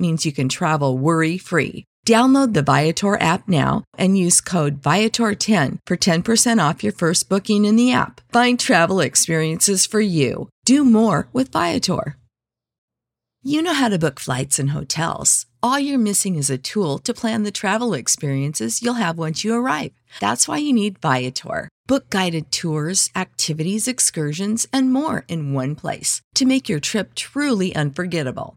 means you can travel worry free. Download the Viator app now and use code Viator10 for 10% off your first booking in the app. Find travel experiences for you. Do more with Viator. You know how to book flights and hotels. All you're missing is a tool to plan the travel experiences you'll have once you arrive. That's why you need Viator. Book guided tours, activities, excursions, and more in one place to make your trip truly unforgettable.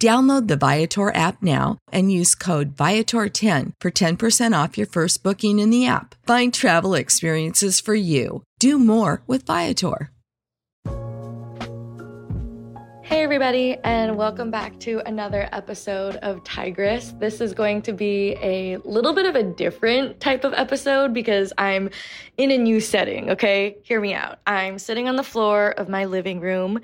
Download the Viator app now and use code Viator10 for 10% off your first booking in the app. Find travel experiences for you. Do more with Viator. Hey, everybody, and welcome back to another episode of Tigress. This is going to be a little bit of a different type of episode because I'm in a new setting, okay? Hear me out. I'm sitting on the floor of my living room.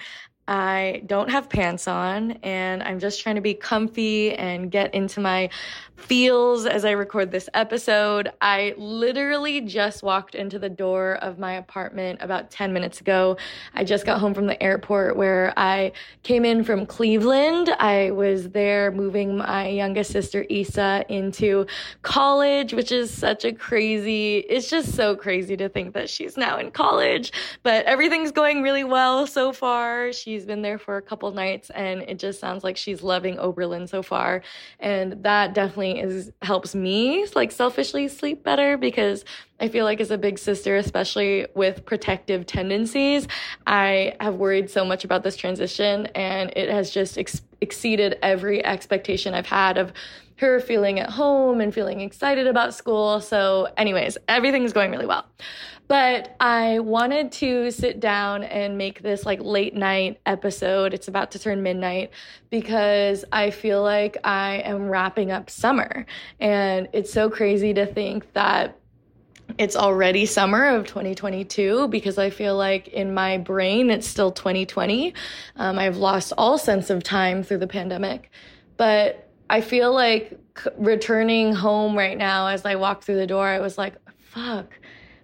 I don't have pants on and I'm just trying to be comfy and get into my feels as I record this episode. I literally just walked into the door of my apartment about 10 minutes ago. I just got home from the airport where I came in from Cleveland. I was there moving my youngest sister Isa into college, which is such a crazy, it's just so crazy to think that she's now in college, but everything's going really well so far. She She's been there for a couple nights and it just sounds like she's loving Oberlin so far. And that definitely is helps me like selfishly sleep better because I feel like as a big sister, especially with protective tendencies, I have worried so much about this transition and it has just ex- exceeded every expectation I've had of her feeling at home and feeling excited about school. So, anyways, everything's going really well. But I wanted to sit down and make this like late night episode. It's about to turn midnight because I feel like I am wrapping up summer. And it's so crazy to think that it's already summer of 2022 because I feel like in my brain it's still 2020. Um, I've lost all sense of time through the pandemic. But I feel like returning home right now as I walk through the door, I was like, fuck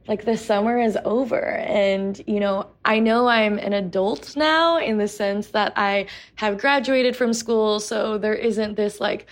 like the summer is over. And you know i know i'm an adult now in the sense that i have graduated from school so there isn't this like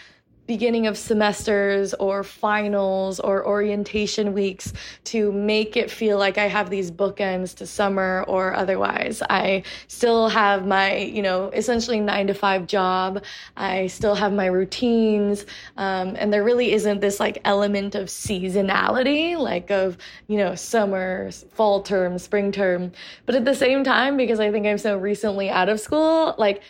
beginning of semesters or finals or orientation weeks to make it feel like I have these bookends to summer or otherwise. I still have my, you know, essentially nine to five job. I still have my routines. Um, and there really isn't this like element of seasonality, like of, you know, summer, fall term, spring term. But at the same time, because I think I'm so recently out of school, like,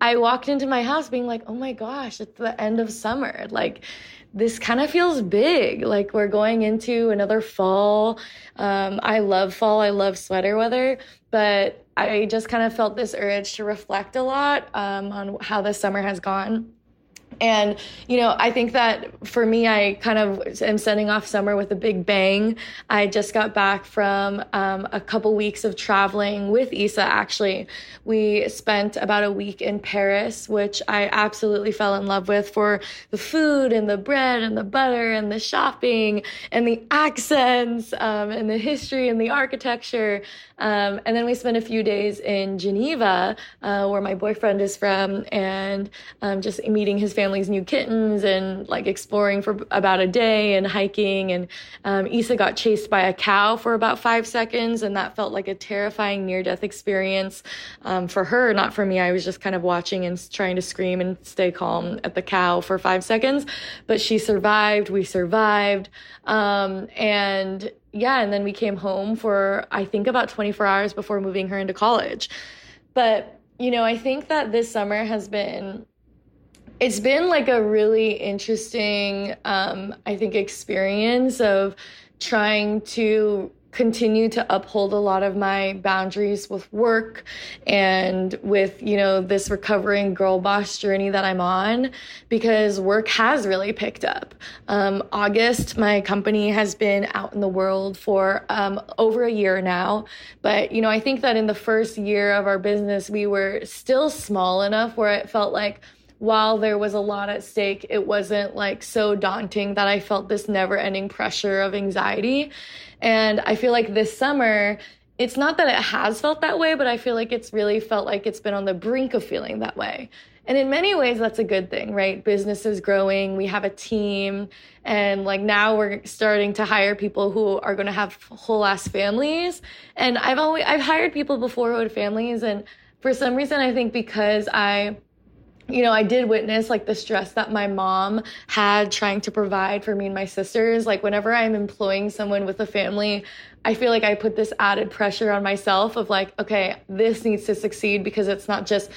I walked into my house being like, oh my gosh, it's the end of summer. Like, this kind of feels big. Like, we're going into another fall. Um, I love fall, I love sweater weather, but I just kind of felt this urge to reflect a lot um, on how the summer has gone. And, you know, I think that for me, I kind of am sending off summer with a big bang. I just got back from um, a couple weeks of traveling with Isa, actually. We spent about a week in Paris, which I absolutely fell in love with for the food and the bread and the butter and the shopping and the accents um, and the history and the architecture. Um, and then we spent a few days in Geneva, uh, where my boyfriend is from, and um, just meeting his family family's new kittens and like exploring for about a day and hiking. And um, Isa got chased by a cow for about five seconds, and that felt like a terrifying near death experience um, for her, not for me. I was just kind of watching and trying to scream and stay calm at the cow for five seconds, but she survived. We survived. Um, and yeah, and then we came home for, I think, about 24 hours before moving her into college. But, you know, I think that this summer has been it's been like a really interesting um, i think experience of trying to continue to uphold a lot of my boundaries with work and with you know this recovering girl boss journey that i'm on because work has really picked up. Um, august my company has been out in the world for um, over a year now. But you know i think that in the first year of our business we were still small enough where it felt like while there was a lot at stake, it wasn't like so daunting that I felt this never ending pressure of anxiety. And I feel like this summer, it's not that it has felt that way, but I feel like it's really felt like it's been on the brink of feeling that way. And in many ways, that's a good thing, right? Business is growing, we have a team, and like now we're starting to hire people who are going to have whole ass families. And I've always, I've hired people before who had families. And for some reason, I think because I, you know, I did witness like the stress that my mom had trying to provide for me and my sisters. Like, whenever I'm employing someone with a family, I feel like I put this added pressure on myself of like, okay, this needs to succeed because it's not just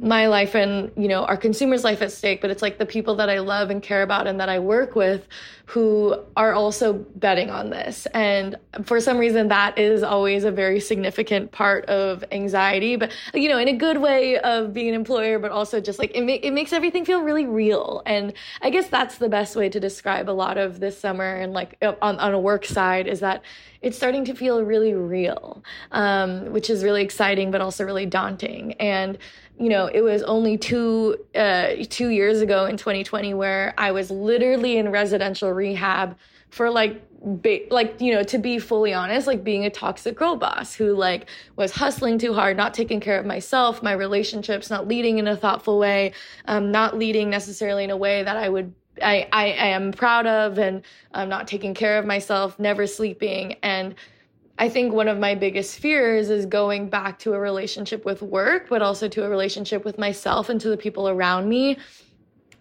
my life and you know our consumers life at stake but it's like the people that i love and care about and that i work with who are also betting on this. And for some reason that is always a very significant part of anxiety but you know in a good way of being an employer but also just like it, ma- it makes everything feel really real. And i guess that's the best way to describe a lot of this summer and like on, on a work side is that it's starting to feel really real um, which is really exciting but also really daunting. And you know, it was only two uh, two years ago in 2020 where I was literally in residential rehab for like ba- like you know to be fully honest like being a toxic girl boss who like was hustling too hard not taking care of myself my relationships not leading in a thoughtful way um, not leading necessarily in a way that i would I, I, I am proud of and i'm not taking care of myself never sleeping. And I think one of my biggest fears is going back to a relationship with work, but also to a relationship with myself and to the people around me.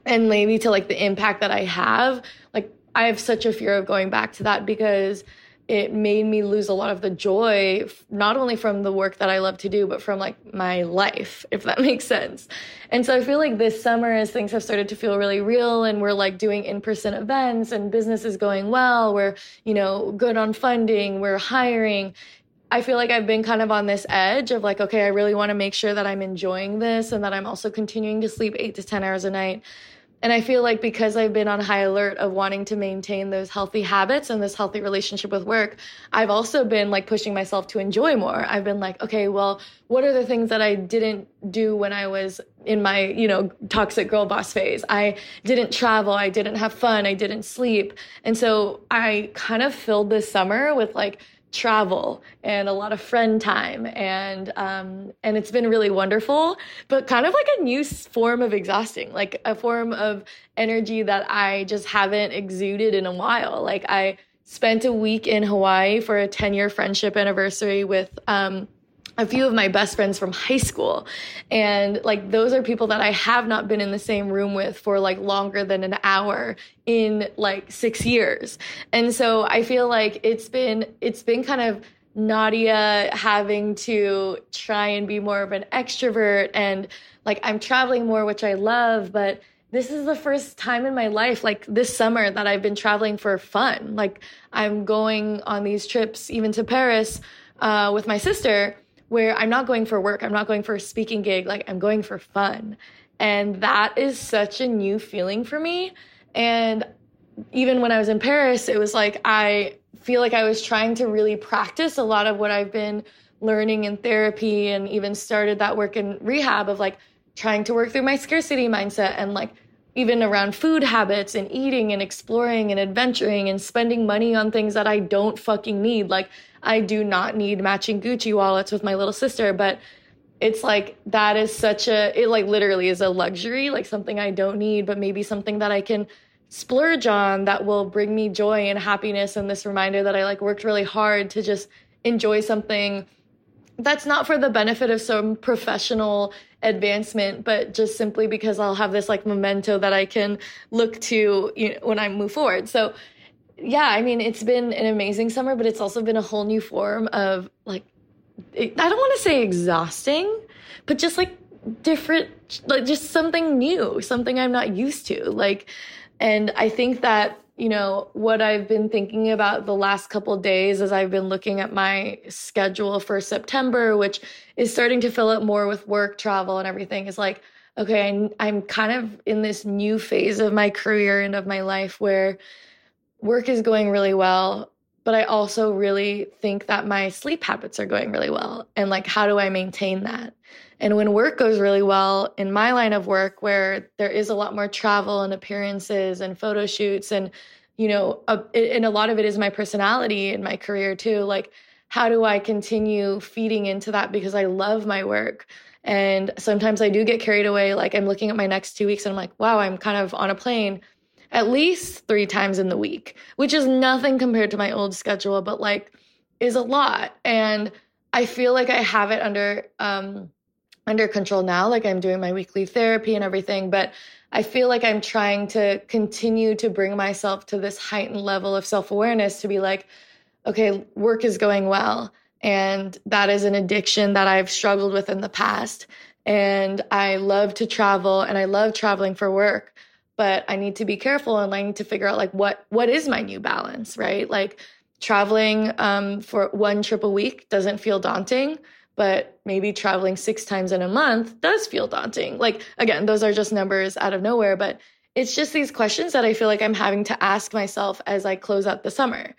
And maybe to like the impact that I have. Like, I have such a fear of going back to that because it made me lose a lot of the joy not only from the work that I love to do but from like my life if that makes sense. And so I feel like this summer as things have started to feel really real and we're like doing in-person events and business is going well, we're, you know, good on funding, we're hiring, I feel like I've been kind of on this edge of like, okay, I really want to make sure that I'm enjoying this and that I'm also continuing to sleep eight to 10 hours a night and I feel like because I've been on high alert of wanting to maintain those healthy habits and this healthy relationship with work, I've also been like pushing myself to enjoy more. I've been like, okay, well, what are the things that I didn't do when I was in my, you know, toxic girl boss phase? I didn't travel, I didn't have fun, I didn't sleep. And so I kind of filled this summer with like travel and a lot of friend time and um, and it's been really wonderful but kind of like a new form of exhausting like a form of energy that i just haven't exuded in a while. Like i spent a week in hawaii for a 10 year friendship anniversary with um, a few of my best friends from high school. And like those are people that i have not been in the same room with for like longer than an hour in like 6 years. And so i feel like it's been it's been kind of nadia having to try and be more of an extrovert and like i'm traveling more which i love but this is the first time in my life like this summer that i've been traveling for fun. Like i'm going on these trips even to paris uh, with my sister where I'm not going for work, I'm not going for a speaking gig, like I'm going for fun. And that is such a new feeling for me. And even when I was in Paris, it was like I feel like I was trying to really practice a lot of what I've been learning in therapy and even started that work in rehab of like trying to work through my scarcity mindset and like even around food habits and eating and exploring and adventuring and spending money on things that I don't fucking need. Like, I do not need matching Gucci wallets with my little sister, but it's like that is such a it like literally is a luxury like something i don't need but maybe something that i can splurge on that will bring me joy and happiness and this reminder that i like worked really hard to just enjoy something that's not for the benefit of some professional advancement but just simply because i'll have this like memento that i can look to you know, when i move forward. So yeah i mean it's been an amazing summer but it's also been a whole new form of like I don't want to say exhausting, but just like different, like just something new, something I'm not used to. Like, and I think that, you know, what I've been thinking about the last couple days as I've been looking at my schedule for September, which is starting to fill up more with work, travel, and everything, is like, okay, I'm, I'm kind of in this new phase of my career and of my life where work is going really well but I also really think that my sleep habits are going really well. And like, how do I maintain that? And when work goes really well in my line of work, where there is a lot more travel and appearances and photo shoots, and, you know, a, and a lot of it is my personality and my career too. Like, how do I continue feeding into that because I love my work? And sometimes I do get carried away. Like, I'm looking at my next two weeks and I'm like, wow, I'm kind of on a plane at least three times in the week, which is nothing compared to my old schedule, but like is a lot. And I feel like I have it under um under control now. Like I'm doing my weekly therapy and everything, but I feel like I'm trying to continue to bring myself to this heightened level of self-awareness to be like, okay, work is going well. And that is an addiction that I've struggled with in the past. And I love to travel and I love traveling for work but I need to be careful and I need to figure out like what what is my new balance, right? Like traveling um, for one trip a week doesn't feel daunting, but maybe traveling six times in a month does feel daunting. Like again, those are just numbers out of nowhere, but it's just these questions that I feel like I'm having to ask myself as I close out the summer.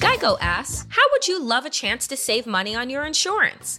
Geico asks, How would you love a chance to save money on your insurance?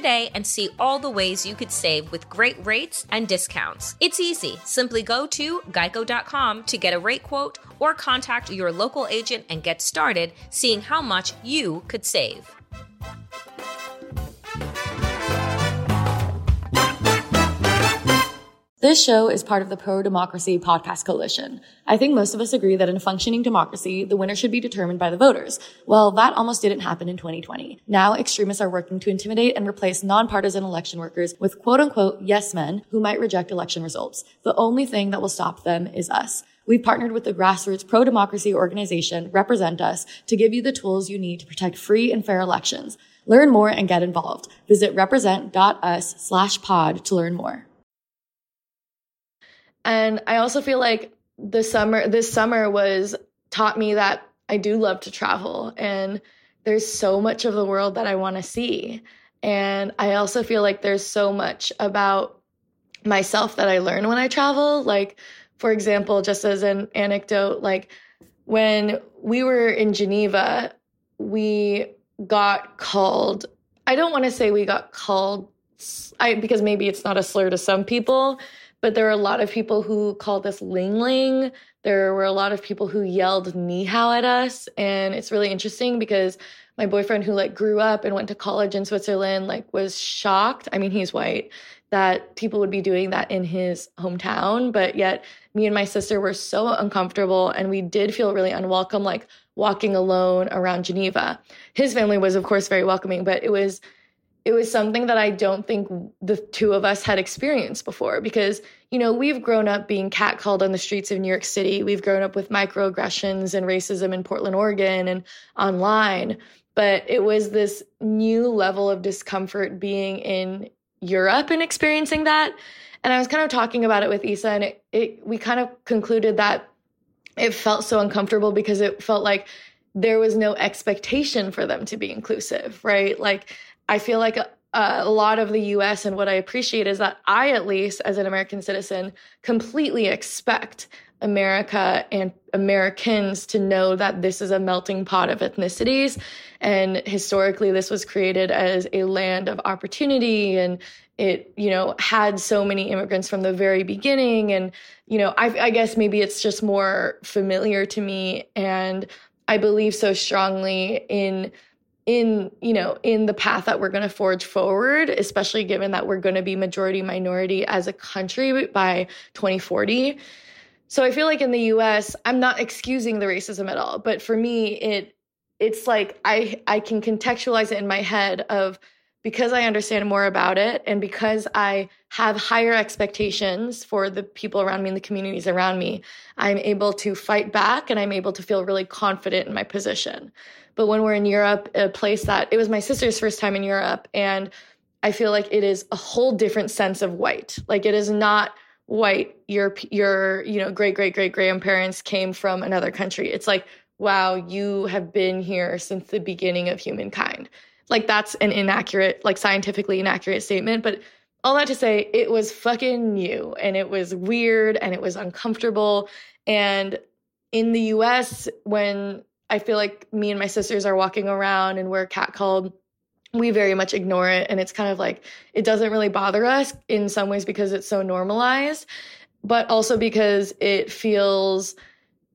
today and see all the ways you could save with great rates and discounts. It's easy. Simply go to geico.com to get a rate quote or contact your local agent and get started seeing how much you could save. This show is part of the Pro Democracy Podcast Coalition. I think most of us agree that in a functioning democracy, the winner should be determined by the voters. Well, that almost didn't happen in 2020. Now, extremists are working to intimidate and replace nonpartisan election workers with quote unquote yes men who might reject election results. The only thing that will stop them is us. We've partnered with the grassroots pro-democracy organization Represent Us to give you the tools you need to protect free and fair elections. Learn more and get involved. Visit represent.us slash pod to learn more. And I also feel like the summer, this summer was taught me that I do love to travel and there's so much of the world that I want to see. And I also feel like there's so much about myself that I learn when I travel. Like, for example, just as an anecdote, like when we were in Geneva, we got called, I don't want to say we got called I because maybe it's not a slur to some people, but there were a lot of people who called us Ling Ling. There were a lot of people who yelled Ni Hao at us. And it's really interesting because my boyfriend who like grew up and went to college in Switzerland, like was shocked. I mean, he's white that people would be doing that in his hometown. But yet me and my sister were so uncomfortable and we did feel really unwelcome, like walking alone around Geneva. His family was, of course, very welcoming, but it was it was something that I don't think the two of us had experienced before because, you know, we've grown up being catcalled on the streets of New York City. We've grown up with microaggressions and racism in Portland, Oregon and online. But it was this new level of discomfort being in Europe and experiencing that. And I was kind of talking about it with Isa, and it, it we kind of concluded that it felt so uncomfortable because it felt like there was no expectation for them to be inclusive, right? Like, I feel like a, a, lot of the US and what I appreciate is that I, at least as an American citizen, completely expect America and Americans to know that this is a melting pot of ethnicities. And historically, this was created as a land of opportunity and it, you know, had so many immigrants from the very beginning. And, you know, I, I guess maybe it's just more familiar to me. And I believe so strongly in in you know in the path that we're going to forge forward especially given that we're going to be majority minority as a country by 2040 so I feel like in the US, I'm not excusing the racism at all, but for me it it's like I I can contextualize it in my head of because I understand more about it and because I have higher expectations for the people around me and the communities around me, I'm able to fight back and I'm able to feel really confident in my position. But when we're in Europe, a place that it was my sister's first time in Europe, and I feel like it is a whole different sense of white. Like it is not white your your you know great great great grandparents came from another country it's like wow you have been here since the beginning of humankind like that's an inaccurate like scientifically inaccurate statement but all that to say it was fucking new and it was weird and it was uncomfortable. And in the US when I feel like me and my sisters are walking around and we're catcalled we very much ignore it and it's kind of like it doesn't really bother us in some ways because it's so normalized but also because it feels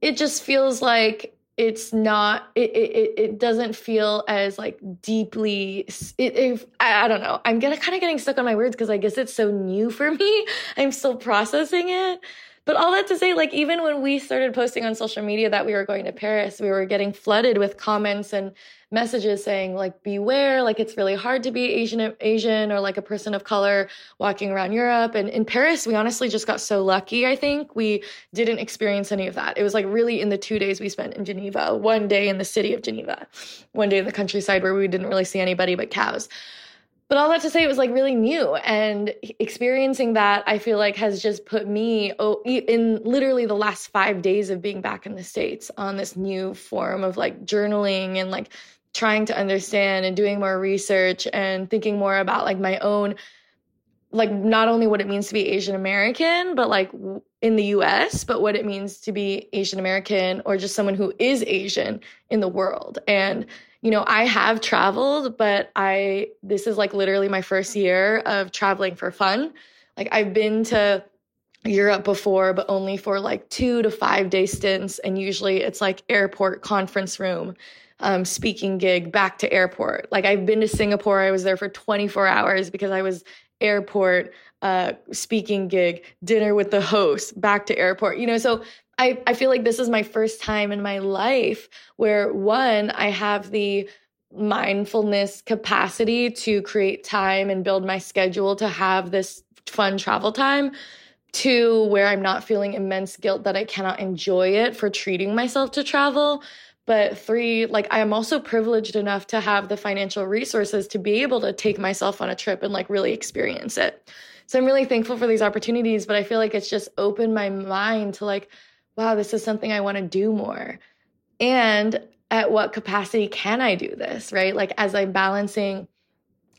it just feels like it's not it it, it doesn't feel as like deeply it, I don't know. I'm gonna kind of getting stuck on my words because i guess it's so new for me. I'm still processing it but all that to say, like, even when we started posting on social media that we were going to Paris, we were getting flooded with comments and messages saying, like, beware, like, it's really hard to be Asian, Asian or like a person of color walking around Europe. And in Paris, we honestly just got so lucky, I think. We didn't experience any of that. It was like really in the two days we spent in Geneva, one day in the city of Geneva, one day in the countryside where we didn't really see anybody but cows but all that to say it was like really new. And experiencing that i feel like has just put me in literally the last five days of being back in the states on this new form of like journaling and like trying to understand and doing more research and thinking more about like my own like not only what it means to be asian american but like in the US but what it means to be asian american or just someone who is asian in the world and you know, I have traveled, but I, this is like literally my first year of traveling for fun. Like I've been to Europe before, but only for like two to five day stints. And usually it's like airport conference room, um, speaking gig back to airport. Like I've been to Singapore. I was there for 24 hours because I was airport, uh, speaking gig, dinner with the host, back to airport, you know, so I, I feel like this is my first time in my life where one, I have the mindfulness capacity to create time and build my schedule to have this fun travel time. Two, where I'm not feeling immense guilt that I cannot enjoy it for treating myself to travel. But three, like I am also privileged enough to have the financial resources to be able to take myself on a trip and like really experience it. So I'm really thankful for these opportunities, but I feel like it's just opened my mind to like, wow, this is something I want to do more. And at what capacity can I do this, right? Like as I'm balancing,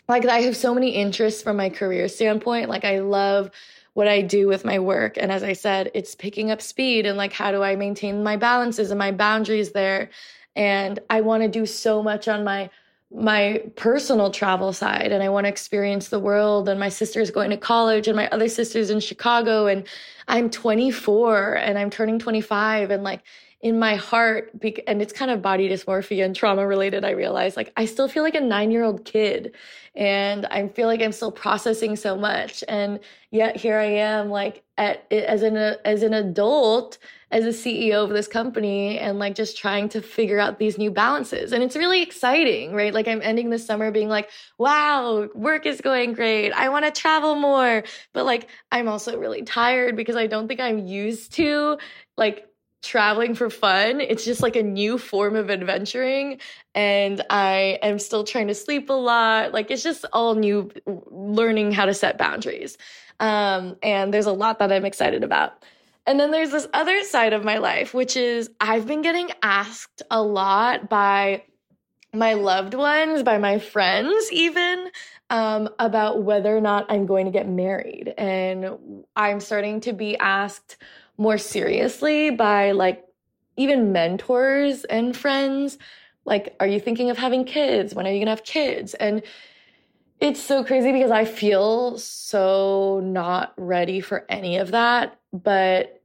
like I have so many interests from my career standpoint. Like I love what I do with my work. And as I said, it's picking up speed and like how do I maintain my balances and my boundaries there. And I want to do so much on my my personal travel side and I want to experience the world and my sister's going to college and my other sister's in Chicago and I'm 24 and I'm turning 25 and like in my heart and it's kind of body dysmorphia and trauma related I realize like I still feel like a 9-year-old kid and I feel like I'm still processing so much and yet here I am like at as an as an adult as a CEO of this company and like just trying to figure out these new balances. And it's really exciting, right? Like I'm ending the summer being like, wow, work is going great. I want to travel more. But like I'm also really tired because I don't think I'm used to like traveling for fun. It's just like a new form of adventuring. And I am still trying to sleep a lot. Like it's just all new learning how to set boundaries. Um, and there's a lot that I'm excited about. And then there's this other side of my life, which is I've been getting asked a lot by my loved ones, by my friends, even um, about whether or not I'm going to get married. And I'm starting to be asked more seriously by like even mentors and friends. Like are you thinking of having kids? When are you going to have kids? And it's so crazy because i feel so not ready for any of that but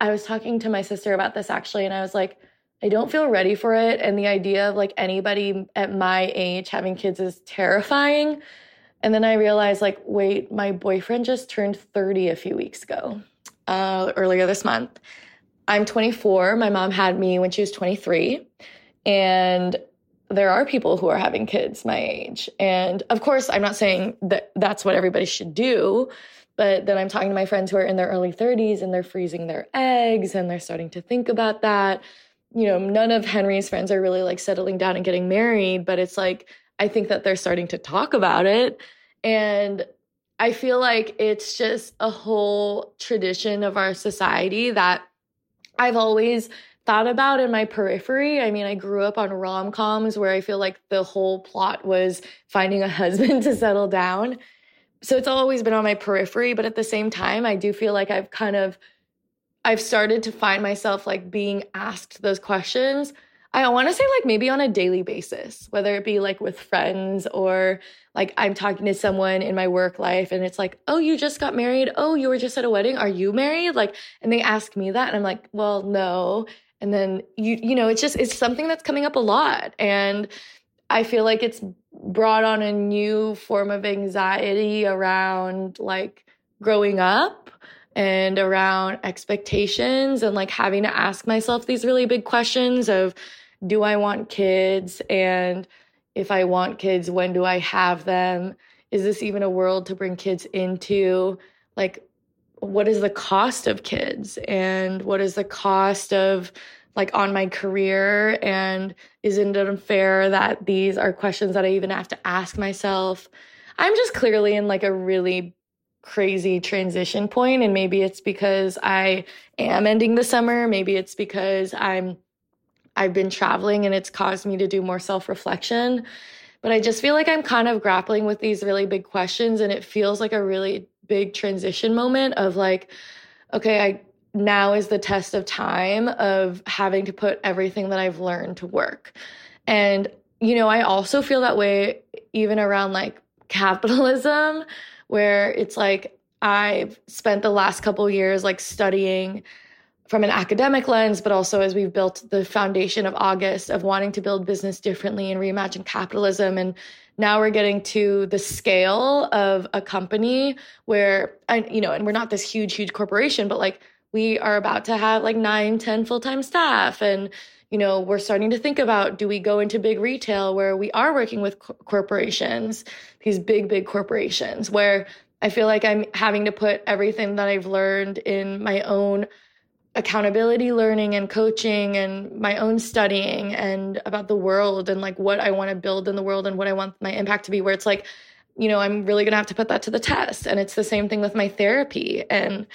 i was talking to my sister about this actually and i was like i don't feel ready for it. And the idea of like anybody at my age having kids is terrifying. And then i realized like wait my boyfriend just turned 30 a few weeks ago uh, earlier this month I'm 24. My mom had me when she was 23. And there are people who are having kids my age. And of course, I'm not saying that that's what everybody should do, but then I'm talking to my friends who are in their early 30s and they're freezing their eggs and they're starting to think about that. You know, none of Henry's friends are really like settling down and getting married, but it's like, I think that they're starting to talk about it. And I feel like it's just a whole tradition of our society that I've always thought about in my periphery. I mean, I grew up on rom coms where I feel like the whole plot was finding a husband to settle down. So it's always been on my periphery, but at the same time, I do feel like I've kind of I've started to find myself like being asked those questions. I want to say like maybe on a daily basis, whether it be like with friends or like I'm talking to someone in my work life and it's like, oh, you just got married. Oh, you were just at a wedding. Are you married? Like, and they ask me that and I'm like, well, no. And then you, you know, it's just, it's something that's coming up a lot. And I feel like it's brought on a new form of anxiety around like growing up and around expectations and like having to ask myself these really big questions of, do I want kids? And if I want kids, when do I have them? Is this even a world to bring kids into? Like, what is the cost of kids? And what is the cost of like on my career? And isn't it unfair that these are questions that I even have to ask myself? I'm just clearly in like a really crazy transition point and maybe it's because I am ending the summer, maybe it's because I'm I've been traveling and it's caused me to do more self reflection. But I just feel like I'm kind of grappling with these really big questions and it feels like a really big transition moment of like, okay, I now is the test of time of having to put everything that I've learned to work. And, you know, I also feel that way even around like capitalism, where it's like I've spent the last couple years like studying from an academic lens, but also as we've built the foundation of August of wanting to build business differently and reimagine capitalism. And now we're getting to the scale of a company where, and you know, and we're not this huge, huge corporation, but like we are about to have like nine, 10 full time staff. And, you know, we're starting to think about do we go into big retail where we are working with co- corporations, these big, big corporations, where I feel like I'm having to put everything that I've learned in my own accountability learning and coaching and my own studying and about the world and like what I want to build in the world and what I want my impact to be where it's like you know I'm really going to have to put that to the test. And it's the same thing with my therapy and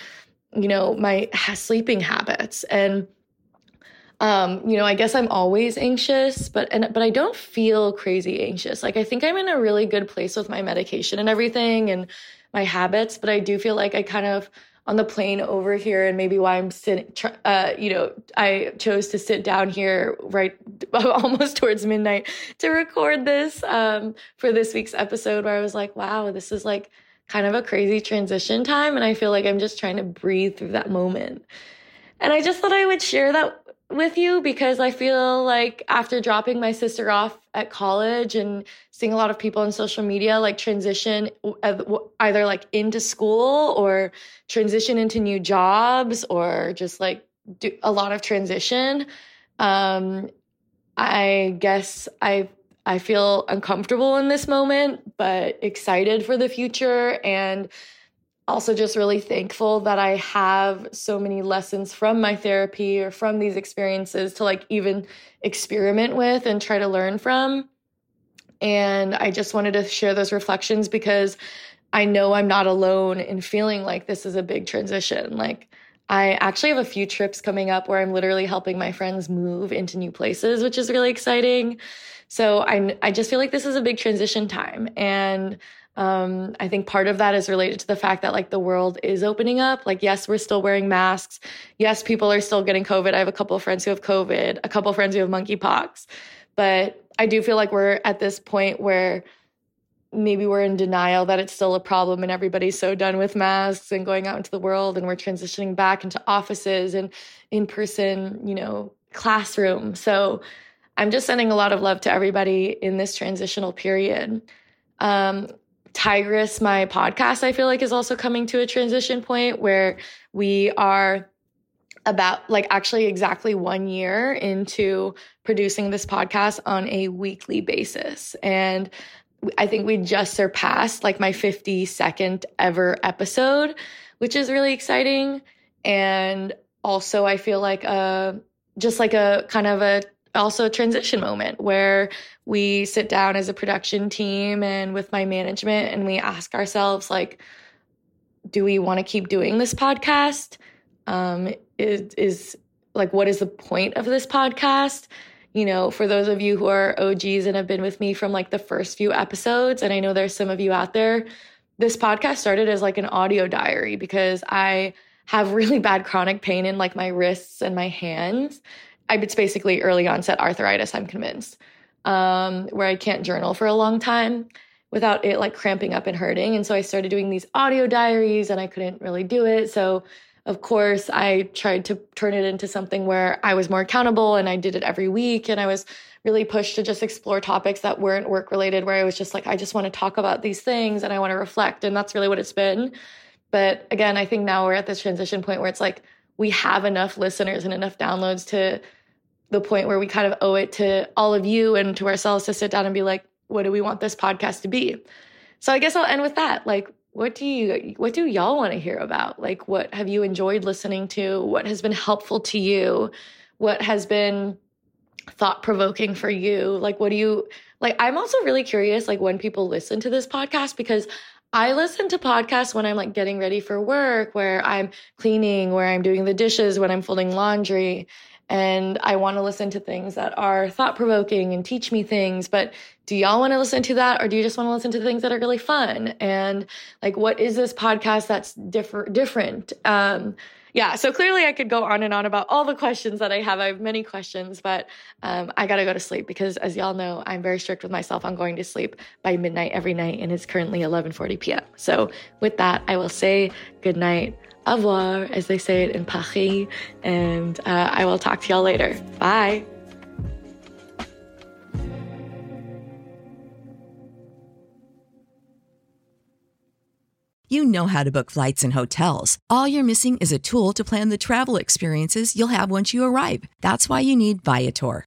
you know my sleeping habits. And um you know I guess I'm always anxious but and but I don't feel crazy anxious. Like I think I'm in a really good place with my medication and everything and my habits but I do feel like I kind of on the plane over here and maybe why I'm sitting, uh, you know, I chose to sit down here right almost towards midnight to record this um, for this week's episode where I was like, wow, this is like kind of a crazy transition time. And I feel like I'm just trying to breathe through that moment. And I just thought I would share that with you because I feel like after dropping my sister off at college and seeing a lot of people on social media like transition either like into school or transition into new jobs or just like do a lot of transition um I guess I I feel uncomfortable in this moment but excited for the future and also just really thankful that I have so many lessons from my therapy or from these experiences to like even experiment with and try to learn from. And I just wanted to share those reflections because I know I'm not alone in feeling like this is a big transition. Like I actually have a few trips coming up where I'm literally helping my friends move into new places, which is really exciting. So I, I just feel like this is a big transition time. And um, I think part of that is related to the fact that like the world is opening up. Like, yes, we're still wearing masks. Yes, people are still getting COVID. I have a couple of friends who have COVID, a couple of friends who have monkeypox. But I do feel like we're at this point where maybe we're in denial that it's still a problem and everybody's so done with masks and going out into the world and we're transitioning back into offices and in person, you know, classroom. So I'm just sending a lot of love to everybody in this transitional period. Um, Tigress, my podcast, I feel like is also coming to a transition point where we are about like actually exactly one year into producing this podcast on a weekly basis. And I think we just surpassed like my 52nd ever episode, which is really exciting. And also, I feel like a just like a kind of a also a transition moment where we sit down as a production team and with my management and we ask ourselves like do we want to keep doing this podcast um, is, is like what is the point of this podcast you know, for those of you who are OGs and have been with me from like the first few episodes, and I know there's some of you out there, this podcast started as like an audio diary because I have really bad chronic pain in like my wrists and my hands. I, it's basically early onset arthritis, I'm convinced, um, where I can't journal for a long time without it like cramping up and hurting. And so I started doing these audio diaries and I couldn't really do it. So of course, I tried to turn it into something where I was more accountable and I did it every week. And I was really pushed to just explore topics that weren't work related, where I was just like, I just want to talk about these things and I want to reflect. And that's really what it's been. But again, I think now we're at this transition point where it's like we have enough listeners and enough downloads to the point where we kind of owe it to all of you and to ourselves to sit down and be like, what do we want this podcast to be? So I guess I'll end with that. Like, what do you what do y'all want to hear about? Like what have you enjoyed listening to? What has been helpful to you? What has been thought provoking for you? Like what do you like i'm also really curious like when people listen to this podcast because I listen to podcasts when I'm like getting ready for work, where I'm cleaning, where I'm doing the dishes, when I'm folding laundry and I want to listen to things that are thought provoking and teach me things. But do y'all want to listen to that, or do you just want to listen to things that are really fun? And like, what is this podcast that's different? Different. Um, yeah. So clearly, I could go on and on about all the questions that I have. I have many questions, but um, I gotta go to sleep because, as y'all know, I'm very strict with myself on going to sleep by midnight every night, and it's currently 11:40 p.m. So with that, I will say good night revoir, as they say it in Paris, and uh, I will talk to y'all later. Bye. You know how to book flights and hotels. All you're missing is a tool to plan the travel experiences you'll have once you arrive. That's why you need Viator.